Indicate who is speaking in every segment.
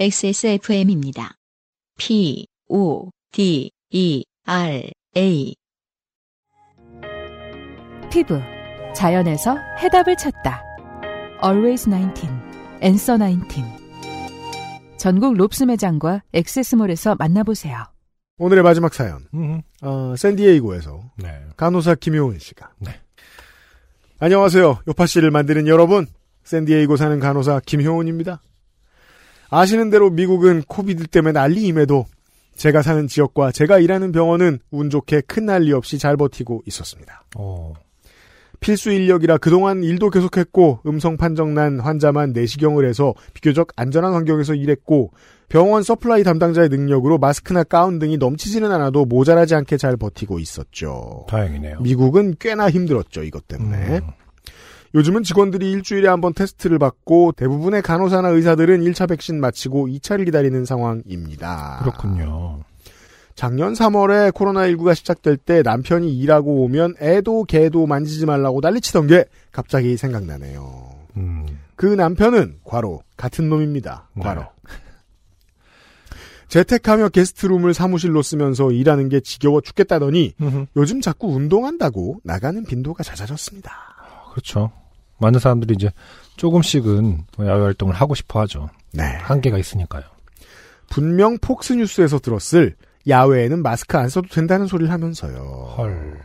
Speaker 1: XSFM입니다. P, O, D, E, R, A.
Speaker 2: 피부, 자연에서 해답을 찾다. Always 19, Answer 19. 전국 롭스 매장과 액세스몰에서 만나보세요.
Speaker 3: 오늘의 마지막 사연.
Speaker 4: 음,
Speaker 3: 어, 샌디에이고에서
Speaker 4: 네.
Speaker 3: 간호사 김효은 씨가.
Speaker 4: 네.
Speaker 3: 안녕하세요. 요파 씨를 만드는 여러분. 샌디에이고 사는 간호사 김효은입니다. 아시는 대로 미국은 COVID 때문에 난리임에도 제가 사는 지역과 제가 일하는 병원은 운 좋게 큰 난리 없이 잘 버티고 있었습니다.
Speaker 4: 어,
Speaker 3: 필수 인력이라 그동안 일도 계속했고 음성 판정 난 환자만 내시경을 해서 비교적 안전한 환경에서 일했고 병원 supply 담당자의 능력으로 마스크나 가운 등이 넘치지는 않아도 모자라지 않게 잘 버티고 있었죠.
Speaker 4: 다행이네요.
Speaker 3: 미국은 꽤나 힘들었죠, 이것 때문에.
Speaker 4: 음,
Speaker 3: 요즘은 직원들이 일주일에 한 번 테스트를 받고 대부분의 간호사나 의사들은 1차 백신 마치고 2차를 기다리는 상황입니다.
Speaker 4: 그렇군요.
Speaker 3: 작년 3월에 코로나19가 시작될 때 남편이 일하고 오면 애도 개도 만지지 말라고 난리치던 게 갑자기 생각나네요.
Speaker 4: 음,
Speaker 3: 그 남편은 과로 같은 놈입니다.
Speaker 4: 네.
Speaker 3: 과로. 재택하며 게스트룸을 사무실로 쓰면서 일하는 게 지겨워 죽겠다더니
Speaker 4: 음흠.
Speaker 3: 요즘 자꾸 운동한다고 나가는 빈도가 잦아졌습니다.
Speaker 4: 그렇죠. 많은 사람들이 이제 조금씩은 야외 활동을 하고 싶어 하죠.
Speaker 3: 네.
Speaker 4: 한계가 있으니까요.
Speaker 3: 분명 폭스뉴스에서 들었을 야외에는 마스크 안 써도 된다는 소리를 하면서요.
Speaker 4: 헐.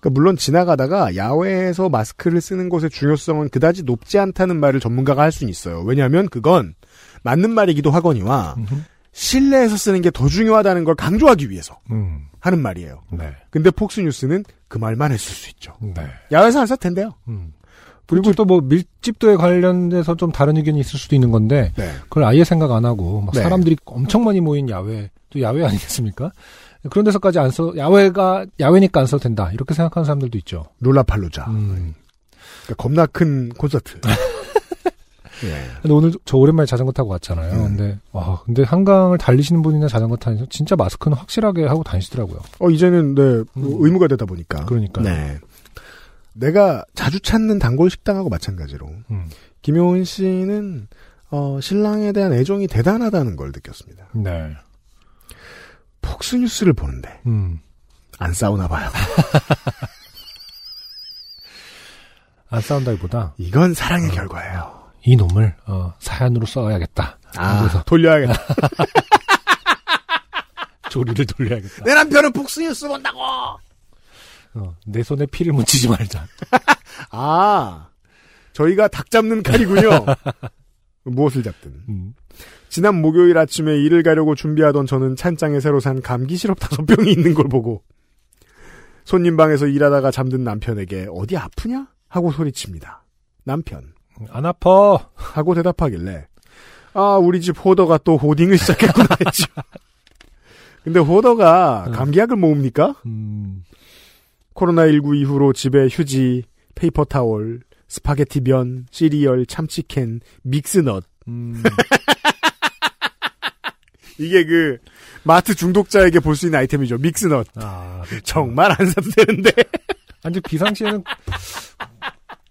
Speaker 3: 그러니까 물론 지나가다가 야외에서 마스크를 쓰는 것의 중요성은 그다지 높지 않다는 말을 전문가가 할 수는 있어요. 왜냐하면 그건 맞는 말이기도 하거니와
Speaker 4: 음흠.
Speaker 3: 실내에서 쓰는 게 더 중요하다는 걸 강조하기 위해서
Speaker 4: 음,
Speaker 3: 하는 말이에요.
Speaker 4: 네.
Speaker 3: 근데 폭스뉴스는 그 말만 했을 수 있죠.
Speaker 4: 네.
Speaker 3: 야외에서 안 써도 된대요.
Speaker 4: 음. 그리고 또뭐 밀집도에 관련돼서 좀 다른 의견이 있을 수도 있는 건데
Speaker 3: 네.
Speaker 4: 그걸 아예 생각 안 하고 막
Speaker 3: 네.
Speaker 4: 사람들이 엄청 많이 모인 야외 또 야외 아니겠습니까? 그런 데서까지 안 써, 야외가, 야외니까 안 써도 된다. 이렇게 생각하는 사람들도 있죠.
Speaker 3: 룰라팔루자.
Speaker 4: 음.
Speaker 3: 그러니까 겁나 큰 콘서트. 예.
Speaker 4: 근데 오늘 저 오랜만에 자전거 타고 왔잖아요.
Speaker 3: 음.
Speaker 4: 근데, 와, 근데 한강을 달리시는 분이나 자전거 타면서 진짜 마스크는 확실하게 하고 다니시더라고요.
Speaker 3: 어 이제는 네
Speaker 4: 음.
Speaker 3: 의무가 되다 보니까.
Speaker 4: 그러니까요.
Speaker 3: 네. 내가 자주 찾는 단골 식당하고 마찬가지로
Speaker 4: 음.
Speaker 3: 김효은 씨는 어, 신랑에 대한 애정이 대단하다는 걸 느꼈습니다.
Speaker 4: 네.
Speaker 3: 폭스뉴스를 보는데
Speaker 4: 음.
Speaker 3: 안 싸우나 봐요.
Speaker 4: 안 싸운다기보다
Speaker 3: 이건 사랑의 결과예요.
Speaker 4: 이 놈을, 어, 사연으로 써야겠다.
Speaker 3: 아,
Speaker 4: 그래서
Speaker 3: 돌려야겠다.
Speaker 4: 조리를 돌려야겠다.
Speaker 3: 내 남편은 폭스뉴스 본다고.
Speaker 4: 어, 내 손에 피를 묻히지 말자.
Speaker 3: 아, 저희가 닭 잡는 칼이군요. 무엇을 잡든.
Speaker 4: 음.
Speaker 3: 지난 목요일 아침에 일을 가려고 준비하던 저는 찬장에 새로 산 감기 시럽 다섯 병이 있는 걸 보고 손님 방에서 일하다가 잠든 남편에게 어디 아프냐? 하고 소리칩니다. 남편.
Speaker 4: 안 아파.
Speaker 3: 하고 대답하길래 아 우리 집 hoarder가 또 hoarding을 시작했구나 했죠. 근데 hoarder가
Speaker 4: 응.
Speaker 3: 감기약을 모읍니까?
Speaker 4: 음.
Speaker 3: 코로나19 이후로 집에 휴지, paper towel, 스파게티 면, 시리얼, 참치캔, mix nut
Speaker 4: 음.
Speaker 3: 이게 그 마트 중독자에게 볼 수 있는 아이템이죠. mix nut.
Speaker 4: 아, 그렇죠.
Speaker 3: 정말 안 사도 되는데
Speaker 4: 아니, 비상시에는,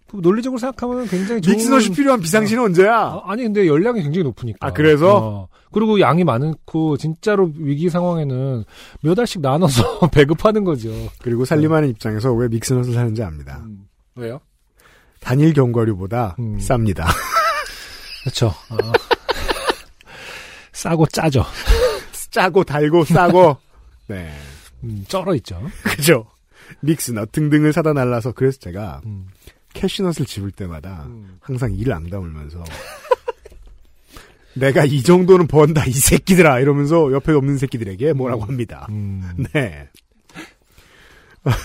Speaker 4: 그 논리적으로 생각하면 굉장히 좋은.
Speaker 3: 믹스넛이 필요한 비상시는 언제야?
Speaker 4: 아, 아니, 근데 열량이 굉장히 높으니까.
Speaker 3: 아, 그래서?
Speaker 4: 어. 그리고 양이 많고, 진짜로 위기 상황에는 몇 알씩 나눠서 배급하는 거죠.
Speaker 3: 그리고 살림하는 입장에서 왜 믹스넛을 사는지 압니다.
Speaker 4: 음. 왜요?
Speaker 3: 단일 견과류보다
Speaker 4: 음.
Speaker 3: 쌉니다.
Speaker 4: 그렇죠. 어. 싸고 짜죠.
Speaker 3: 짜고 달고 싸고 네
Speaker 4: 음, 쩔어 있죠.
Speaker 3: 그죠. 믹스넛 등등을 사다 날라서 그래서 제가
Speaker 4: 음.
Speaker 3: 캐슈넛을 집을 때마다
Speaker 4: 음.
Speaker 3: 항상 이를 앙다물면서 내가 이 정도는 번다 이 새끼들아 이러면서 옆에 없는 새끼들에게 뭐라고 합니다.
Speaker 4: 음.
Speaker 3: 네.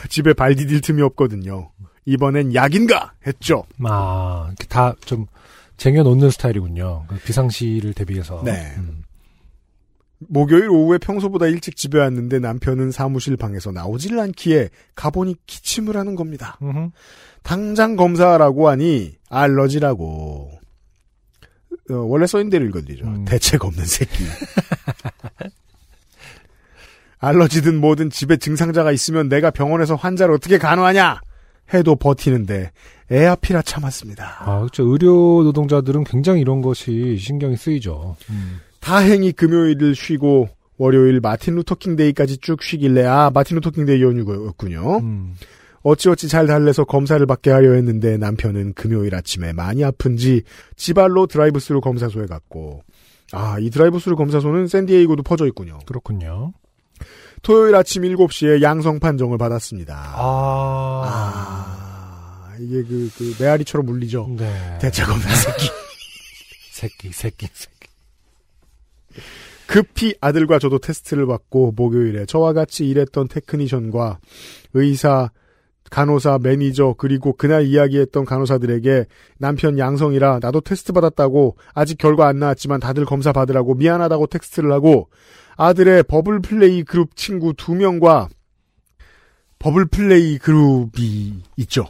Speaker 3: 집에 발 디딜 틈이 없거든요. 이번엔 약인가 했죠.
Speaker 4: 아, 다 좀 쟁여놓는 스타일이군요. 그 비상시를 대비해서.
Speaker 3: 네.
Speaker 4: 음.
Speaker 3: 목요일 오후에 평소보다 일찍 집에 왔는데 남편은 사무실 방에서 나오질 않기에 가보니 기침을 하는 겁니다.
Speaker 4: 음흠.
Speaker 3: 당장 검사하라고 하니 알러지라고. 어, 원래 써있는 대로 읽어드리죠.
Speaker 4: 음.
Speaker 3: 대책 없는 새끼. 알러지든 뭐든 집에 증상자가 있으면 내가 병원에서 환자를 어떻게 간호하냐? 해도 버티는데 애아피라 참았습니다.
Speaker 4: 아, 그렇죠. 의료 노동자들은 굉장히 이런 것이 신경이 쓰이죠. 음.
Speaker 3: 다행히 금요일을 쉬고 월요일 Martin Luther King Day까지 쭉 쉬길래 아 Martin Luther King Day 연휴였군요.
Speaker 4: 음.
Speaker 3: 어찌어찌 잘 달래서 검사를 받게 하려 했는데 남편은 금요일 아침에 많이 아픈지 지발로 드라이브스루 검사소에 갔고 아 이 드라이브스루 검사소는 샌디에이고도 퍼져 있군요.
Speaker 4: 그렇군요.
Speaker 3: 토요일 아침 7시에 양성 판정을 받았습니다.
Speaker 4: 아.
Speaker 3: 아, 이게 그, 그 메아리처럼 울리죠.
Speaker 4: 네.
Speaker 3: 대책 없는 새끼.
Speaker 4: 새끼, 새끼, 새끼.
Speaker 3: 급히 아들과 저도 테스트를 받고 목요일에 저와 같이 일했던 technician과 의사, 간호사, 매니저 그리고 그날 이야기했던 간호사들에게 남편 양성이라 나도 테스트 받았다고 아직 결과 안 나왔지만 다들 검사 받으라고 미안하다고 text를 하고 아들의 bubble play group 친구 두 명과 bubble play group이 있죠.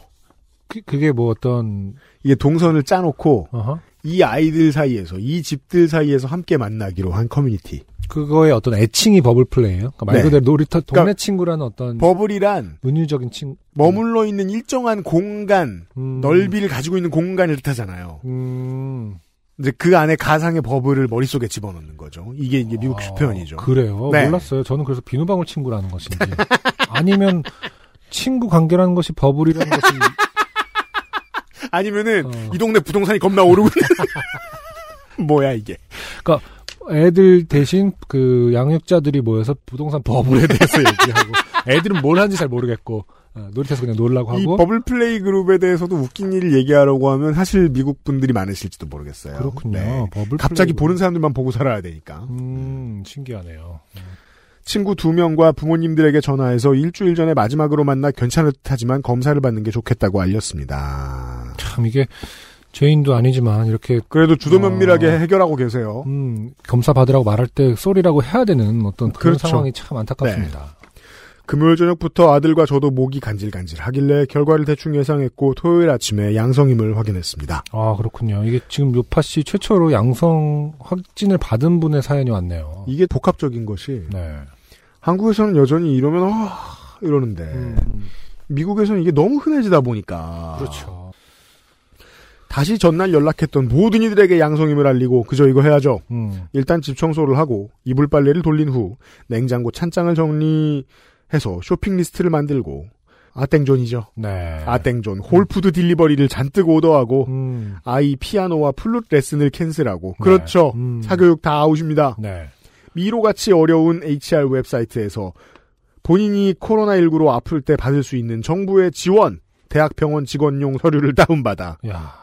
Speaker 4: 그, 그게 뭐 어떤,
Speaker 3: 이게 동선을 짜놓고
Speaker 4: 어허.
Speaker 3: 이 아이들 사이에서 이 집들 사이에서 함께 만나기로 한 커뮤니티.
Speaker 4: 그거의 어떤 애칭이 bubble play예요. 그러니까 말
Speaker 3: 네.
Speaker 4: 그대로 놀이터 동네
Speaker 3: 그러니까
Speaker 4: 친구라는 어떤
Speaker 3: bubble이란
Speaker 4: 은유적인 친
Speaker 3: 머물러 있는 일정한 공간,
Speaker 4: 음.
Speaker 3: 넓이를 가지고 있는 공간을 뜻하잖아요.
Speaker 4: 음.
Speaker 3: 이제 그 안에 가상의 bubble을 머릿속에 집어넣는 거죠. 이게 이게 미국식
Speaker 4: 아,
Speaker 3: 표현이죠.
Speaker 4: 그래요.
Speaker 3: 네.
Speaker 4: 몰랐어요. 저는 그래서 비누방울 친구라는 것인지 아니면 친구 관계라는 것이 버블이라는 것이
Speaker 3: 아니면은
Speaker 4: 어.
Speaker 3: 이 동네 부동산이 겁나 오르고 있는 뭐야 이게.
Speaker 4: 애들 대신 그 양육자들이 모여서 부동산 버블에 대해서 얘기하고 애들은 뭘 하는지 잘 모르겠고 어, 놀이터에서 그냥 놀라고
Speaker 3: 이
Speaker 4: 하고
Speaker 3: 버블 플레이 그룹에 대해서도 웃긴 일을 얘기하려고 하면 사실 미국 분들이 많으실지도 모르겠어요.
Speaker 4: 그렇군요.
Speaker 3: 네.
Speaker 4: 버블
Speaker 3: 갑자기
Speaker 4: 플레이그룹.
Speaker 3: 보는 사람들만 보고 살아야 되니까.
Speaker 4: 음 신기하네요.
Speaker 3: 친구 두 명과 부모님들에게 전화해서 일주일 전에 마지막으로 만나 괜찮을 듯하지만 검사를 받는 게 좋겠다고 알렸습니다.
Speaker 4: 참 이게 죄인도 아니지만 이렇게
Speaker 3: 그래도 주도 면밀하게
Speaker 4: 어.
Speaker 3: 해결하고 계세요.
Speaker 4: 음, 검사 받으라고 말할 때 쏘리라고 해야 되는 어떤 그런
Speaker 3: 그렇죠.
Speaker 4: 상황이 참 안타깝습니다.
Speaker 3: 금요일 저녁부터 아들과 저도 목이 간질간질 하길래 결과를 대충 예상했고 토요일 아침에 양성임을 확인했습니다.
Speaker 4: 아 그렇군요. 이게 지금 요파 씨 최초로 양성 확진을 받은 분의 사연이 왔네요.
Speaker 3: 이게 복합적인 것이
Speaker 4: 네.
Speaker 3: 한국에서는 여전히 이러면 아 이러는데
Speaker 4: 음,
Speaker 3: 미국에서는 이게 너무 흔해지다 보니까
Speaker 4: 그렇죠.
Speaker 3: 다시 전날 연락했던 모든 이들에게 양성임을 알리고 그저 이거 해야죠.
Speaker 4: 음,
Speaker 3: 일단 집 청소를 하고 이불 빨래를 돌린 후 냉장고 찬장을 정리해서 쇼핑 리스트를 만들고 아땡존이죠.
Speaker 4: 네.
Speaker 3: 아땡존 홀푸드 delivery를 잔뜩 order하고
Speaker 4: 음,
Speaker 3: 아이 피아노와 플룻 레슨을 cancel하고
Speaker 4: 네.
Speaker 3: 그렇죠.
Speaker 4: 음.
Speaker 3: 사교육 다 아웃입니다.
Speaker 4: 네.
Speaker 3: 미로같이 어려운 HR 웹사이트에서 본인이 코로나19로 아플 때 받을 수 있는 정부의 지원 대학병원 직원용 서류를 다운받아
Speaker 4: 야,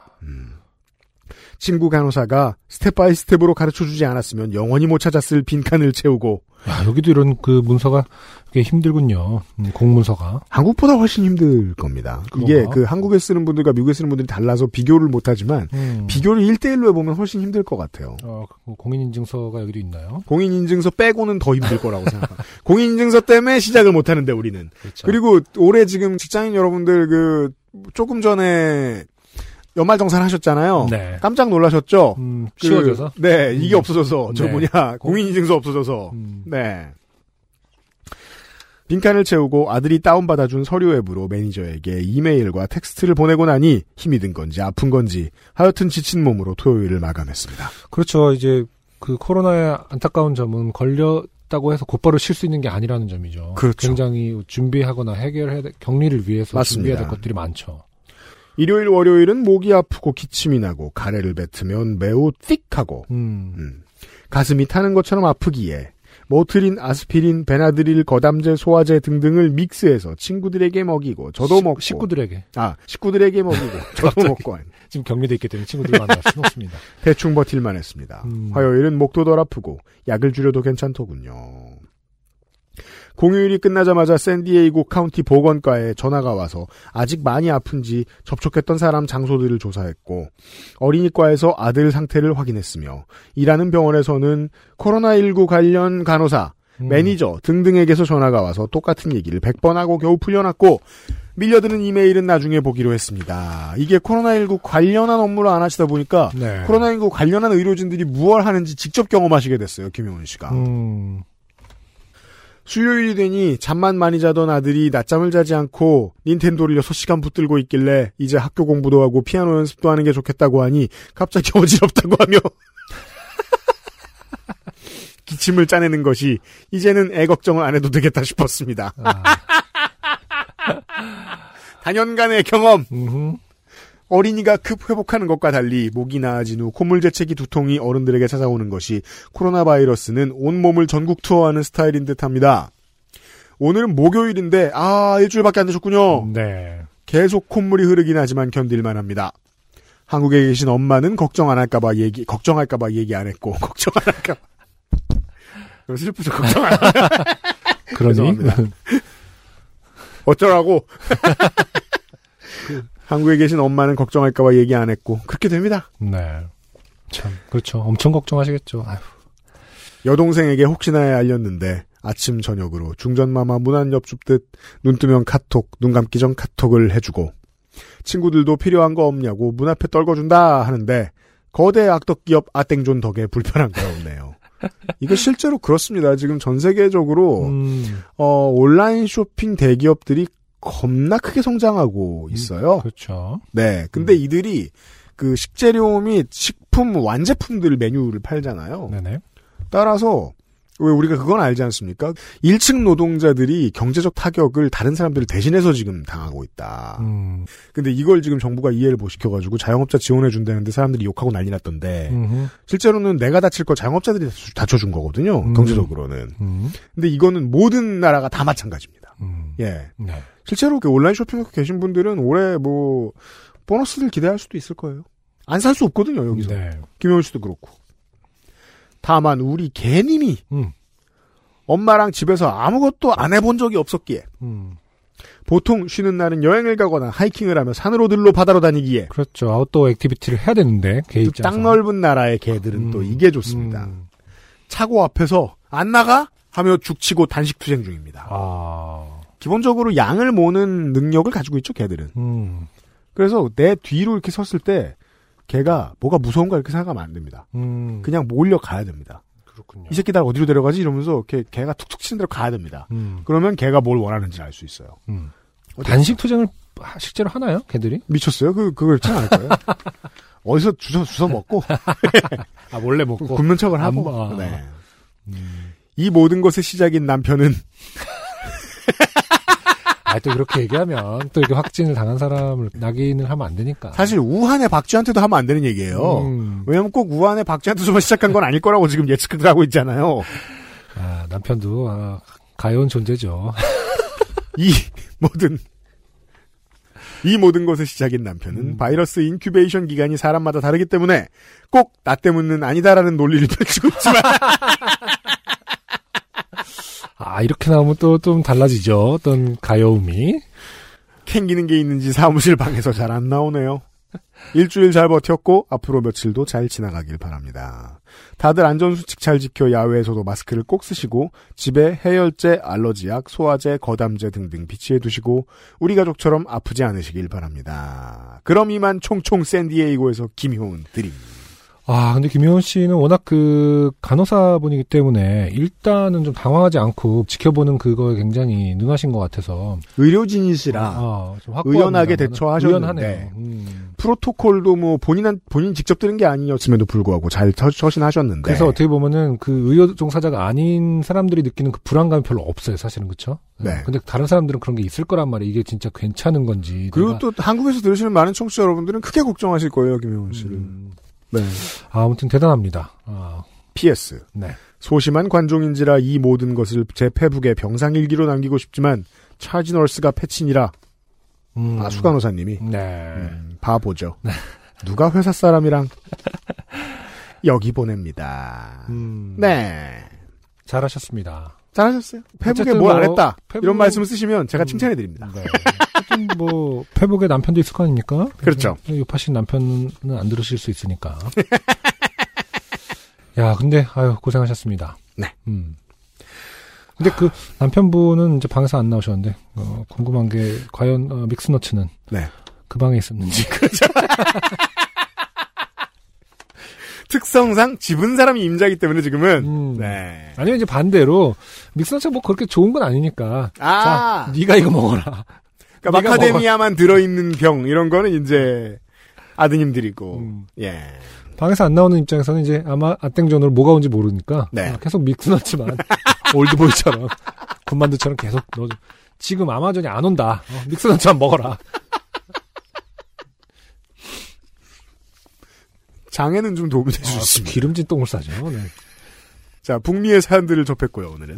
Speaker 3: 친구 간호사가 step by step으로 가르쳐 주지 않았으면 영원히 못 찾았을 빈칸을 채우고
Speaker 4: 야 여기도 이런 그 문서가 꽤 힘들군요. 음, 공문서가.
Speaker 3: 한국보다 훨씬 힘들 겁니다. 이게
Speaker 4: 그런가?
Speaker 3: 그 한국에 쓰는 분들과 미국에 쓰는 분들이 달라서 비교를 못하지만
Speaker 4: 음.
Speaker 3: 비교를 1대1로 해보면 훨씬 힘들 것 같아요.
Speaker 4: 어, 그 공인인증서가 여기도 있나요?
Speaker 3: 공인인증서 빼고는 더 힘들 거라고 생각합니다. 공인인증서 때문에 시작을 못하는데 우리는.
Speaker 4: 그렇죠.
Speaker 3: 그리고 올해 지금 직장인 여러분들 그 조금 전에 연말 정산 하셨잖아요.
Speaker 4: 네.
Speaker 3: 깜짝 놀라셨죠?
Speaker 4: 음,
Speaker 3: 그,
Speaker 4: 쉬워져서.
Speaker 3: 네, 이게
Speaker 4: 음.
Speaker 3: 없어져서 저
Speaker 4: 네.
Speaker 3: 뭐냐 공인인증서 없어져서
Speaker 4: 음.
Speaker 3: 네. 빈칸을 채우고 아들이 다운받아준 서류 앱으로 매니저에게 이메일과 텍스트를 보내고 나니 힘이 든 건지 아픈 건지 하여튼 지친 몸으로 토요일을 마감했습니다.
Speaker 4: 그렇죠. 이제 그 코로나의 안타까운 점은 걸렸다고 해서 곧바로 쉴 수 있는 게 아니라는 점이죠.
Speaker 3: 그렇죠.
Speaker 4: 굉장히 준비하거나 해결해야 될, 격리를 위해서
Speaker 3: 맞습니다.
Speaker 4: 준비해야 될 것들이 많죠.
Speaker 3: 일요일 월요일은 목이 아프고 기침이 나고 가래를 뱉으면 매우 띡하고
Speaker 4: 음.
Speaker 3: 음, 가슴이 타는 것처럼 아프기에 모트린, 아스피린, 베나드릴, 거담제, 소화제 등등을 믹스해서 친구들에게 먹이고 저도
Speaker 4: 식-
Speaker 3: 먹고
Speaker 4: 식구들에게
Speaker 3: 아 식구들에게 먹이고 저도. 먹고
Speaker 4: 지금 격리돼 있기 때문에 친구들 만날 수는 없습니다.
Speaker 3: 대충 버틸만 했습니다.
Speaker 4: 음.
Speaker 3: 화요일은 목도 덜 아프고 약을 줄여도 괜찮더군요. 공휴일이 끝나자마자 샌디에이고 카운티 보건과에 전화가 와서 아직 많이 아픈지 접촉했던 사람 장소들을 조사했고 어린이과에서 아들 상태를 확인했으며 일하는 병원에서는 코로나19 관련 간호사,
Speaker 4: 음.
Speaker 3: 매니저 등등에게서 전화가 와서 똑같은 얘기를 100번 하고 겨우 풀려났고 밀려드는 이메일은 나중에 보기로 했습니다. 이게 코로나19 관련한 업무를 안 하시다 보니까
Speaker 4: 네.
Speaker 3: 코로나19 관련한 의료진들이 무얼 하는지 직접 경험하시게 됐어요. 김용훈 씨가.
Speaker 4: 음.
Speaker 3: 수요일이 되니 잠만 많이 자던 아들이 낮잠을 자지 않고 닌텐도를 6시간 붙들고 있길래 이제 학교 공부도 하고 피아노 연습도 하는 게 좋겠다고 하니 갑자기 어지럽다고 하며 기침을 짜내는 것이 이제는 애 걱정을 안 해도 되겠다 싶었습니다.
Speaker 4: 아,
Speaker 3: 단연간의 경험. 어린이가 급 회복하는 것과 달리 목이 나아진 후 콧물 재채기 두통이 어른들에게 찾아오는 것이 코로나 바이러스는 온몸을 전국 투어하는 스타일인 듯합니다. 오늘은 목요일인데 아 일주일밖에 안 되셨군요.
Speaker 4: 네.
Speaker 3: 계속 콧물이 흐르긴 하지만 견딜만 합니다. 한국에 계신 엄마는 걱정 안 할까봐 얘기, 걱정할까봐 얘기 안 했고, 걱정 안 할까봐. 너무 슬프죠, 걱정 안 할까
Speaker 4: 그러니
Speaker 3: 죄송합니다. 어쩌라고. 한국에 계신 엄마는 걱정할까봐 얘기 안 했고, 그렇게 됩니다.
Speaker 4: 네. 참 그렇죠. 엄청 걱정하시겠죠. 아휴.
Speaker 3: 여동생에게 혹시나 알렸는데, 아침, 저녁으로 중전마마 문안 엽줍듯 눈 뜨면 카톡, 눈 감기 전 카톡을 해주고, 친구들도 필요한 거 없냐고 문 앞에 떨궈준다 하는데, 거대 악덕 기업 아땡존 덕에 불편한 거 없네요. 이게 실제로 그렇습니다. 지금 전 세계적으로,
Speaker 4: 음,
Speaker 3: 어, 온라인 쇼핑 대기업들이 겁나 크게 성장하고 있어요.
Speaker 4: 그렇죠.
Speaker 3: 네. 근데 이들이 그 식재료 및 식품 완제품들 메뉴를 팔잖아요.
Speaker 4: 네네.
Speaker 3: 따라서 왜 우리가 그건 알지 않습니까? 1층 노동자들이 경제적 타격을 다른 사람들을 대신해서 지금 당하고 있다.
Speaker 4: 음,
Speaker 3: 근데 이걸 지금 정부가 이해를 못 시켜가지고 자영업자 지원해 준다는데 사람들이 욕하고 난리 났던데
Speaker 4: 음흠.
Speaker 3: 실제로는 내가 다칠 거 자영업자들이 다쳐준 거거든요.
Speaker 4: 음.
Speaker 3: 경제적으로는.
Speaker 4: 음,
Speaker 3: 근데 이거는 모든 나라가 다 마찬가지입니다.
Speaker 4: 음.
Speaker 3: 예.
Speaker 4: 네.
Speaker 3: 실제로 그 온라인 쇼핑하고 계신 분들은 올해 뭐 보너스를 기대할 수도 있을 거예요. 안 살 수 없거든요 여기서.
Speaker 4: 네.
Speaker 3: 김효은 씨도 그렇고. 다만 우리 개님이
Speaker 4: 음.
Speaker 3: 엄마랑 집에서 아무것도 안 해본 적이 없었기에
Speaker 4: 음.
Speaker 3: 보통 쉬는 날은 여행을 가거나 하이킹을 하며 산으로 들로 바다로 다니기에
Speaker 4: 그렇죠. outdoor activity를 해야 되는데
Speaker 3: 또
Speaker 4: 개 입장에서.
Speaker 3: 땅 넓은 나라의 개들은 또
Speaker 4: 음.
Speaker 3: 이게 좋습니다.
Speaker 4: 음.
Speaker 3: 차고 앞에서 안 나가 하며 죽치고 단식 투쟁 중입니다.
Speaker 4: 아.
Speaker 3: 기본적으로 양을 모는 능력을 가지고 있죠 개들은.
Speaker 4: 음.
Speaker 3: 그래서 내 뒤로 이렇게 섰을 때 개가 뭐가 무서운가 이렇게 생각하면 안 됩니다.
Speaker 4: 음.
Speaker 3: 그냥 몰려 가야 됩니다.
Speaker 4: 그렇군요.
Speaker 3: 이 새끼 날 어디로 데려가지 이러면서 이렇게 개가 툭툭 치는 대로 가야 됩니다.
Speaker 4: 음.
Speaker 3: 그러면 개가 뭘 원하는지 알 수 있어요.
Speaker 4: 음. 단식 투쟁을 하- 실제로 하나요? 개들이?
Speaker 3: 미쳤어요? 그 그걸 참 않을 거예요. 어디서 주워 주워 먹고
Speaker 4: 아 몰래 먹고.
Speaker 3: 굶는 척을 하고.
Speaker 4: 안 봐.
Speaker 3: 네.
Speaker 4: 음.
Speaker 3: 이 모든 것의 시작인 남편은
Speaker 4: 아, 또 그렇게 얘기하면 또 이렇게 확진을 당한 사람을 낙인을 하면 안 되니까.
Speaker 3: 사실 우한의 박쥐한테도 하면 안 되는 얘기예요.
Speaker 4: 음.
Speaker 3: 왜냐면 꼭 우한의 박쥐한테서만 시작한 건 아닐 거라고 지금 예측을 하고 있잖아요.
Speaker 4: 아, 남편도 아, 가여운 존재죠.
Speaker 3: 이 모든 이 모든 것의 시작인 남편은
Speaker 4: 음.
Speaker 3: 바이러스 incubation 기간이 사람마다 다르기 때문에 꼭 나 때문은 아니다라는 논리를 펼치고 있지만
Speaker 4: 아, 이렇게 나오면 또 좀 달라지죠. 어떤 가여움이.
Speaker 3: 캥기는 게 있는지 사무실 방에서 잘 안 나오네요. 일주일 잘 버텼고 앞으로 며칠도 잘 지나가길 바랍니다. 다들 안전수칙 잘 지켜 야외에서도 마스크를 꼭 쓰시고 집에 해열제, 알러지약, 소화제, 거담제 등등 비치해 두시고 우리 가족처럼 아프지 않으시길 바랍니다. 그럼 이만 총총 샌디에이고에서 김효은 드립니다.
Speaker 4: 아, 근데 김효은 씨는 워낙 그 간호사분이기 때문에 일단은 좀 당황하지 않고 지켜보는 그거에 굉장히 능하신 것 같아서.
Speaker 3: 의료진이시라
Speaker 4: 아, 좀
Speaker 3: 의연하게. 대처하셨는데.
Speaker 4: 음.
Speaker 3: 프로토콜도 뭐 본인한 본인 직접 들은 게 아니었음에도 불구하고 잘 처- 처신하셨는데
Speaker 4: 그래서 어떻게 보면은 그 의료 종사자가 아닌 사람들이 느끼는 그 불안감이 별로 없어요, 사실은 그렇죠?
Speaker 3: 네.
Speaker 4: 근데 다른 사람들은 그런 게 있을 거란 말이에요. 이게 진짜 괜찮은 건지.
Speaker 3: 그리고 또 한국에서 들으시는 많은 청취자 여러분들은 크게 걱정하실 거예요, 김효은 씨를.
Speaker 4: 음,
Speaker 3: 네.
Speaker 4: 아, 아무튼 대단합니다. 아,
Speaker 3: PS.
Speaker 4: 네.
Speaker 3: 소심한 관종인지라 이 모든 것을 제 페북에 병상일기로 남기고 싶지만 찰지 널스가 패친이라
Speaker 4: 음,
Speaker 3: 아 수간호사님이
Speaker 4: 네.
Speaker 3: 음, 바보죠. 누가 회사 사람이랑 여기 보냅니다.
Speaker 4: 음,
Speaker 3: 네.
Speaker 4: 잘하셨습니다.
Speaker 3: 잘하셨어요. 페북에
Speaker 4: 어쨌든 뭘안뭐
Speaker 3: 했다.
Speaker 4: 페북-
Speaker 3: 이런 말씀을 쓰시면 제가
Speaker 4: 음.
Speaker 3: 칭찬해 드립니다.
Speaker 4: 네. 뭐 페북에 남편도 있을 거 아닙니까?
Speaker 3: 그렇죠.
Speaker 4: 요파신 남편은 안 들으실 수 있으니까. 야, 근데 아유 고생하셨습니다.
Speaker 3: 네.
Speaker 4: 음. 근데 그 남편분은 이제 방에서 안 나오셨는데 어, 궁금한 게 과연 어, 믹스너츠는
Speaker 3: 네.
Speaker 4: 그 방에 있었는지.
Speaker 3: 특성상 집은 사람이 임자이기 때문에 지금은
Speaker 4: 음.
Speaker 3: 네.
Speaker 4: 아니면 이제 반대로 믹스너츠가 뭐 그렇게 좋은 건 아니니까.
Speaker 3: 아.
Speaker 4: 자, 네가 이거 먹어라.
Speaker 3: 그러니까 마카데미아만 들어있는 병 이런 거는 이제 아드님들이고
Speaker 4: 음.
Speaker 3: 예.
Speaker 4: 방에서 안 나오는 입장에서는 이제 아마 아땡전으로 뭐가 온지 모르니까
Speaker 3: 네.
Speaker 4: 아, 계속 믹스너츠만 올드보이처럼 군만두처럼 계속 넣어줘. 지금 아마존이 안 온다. 어, 믹스너츠만 먹어라.
Speaker 3: 장에는 좀 도움이 될수
Speaker 4: 아,
Speaker 3: 있습니다.
Speaker 4: 기름진 똥을 싸죠. 네.
Speaker 3: 자, 북미의 사연들을 접했고요, 오늘은.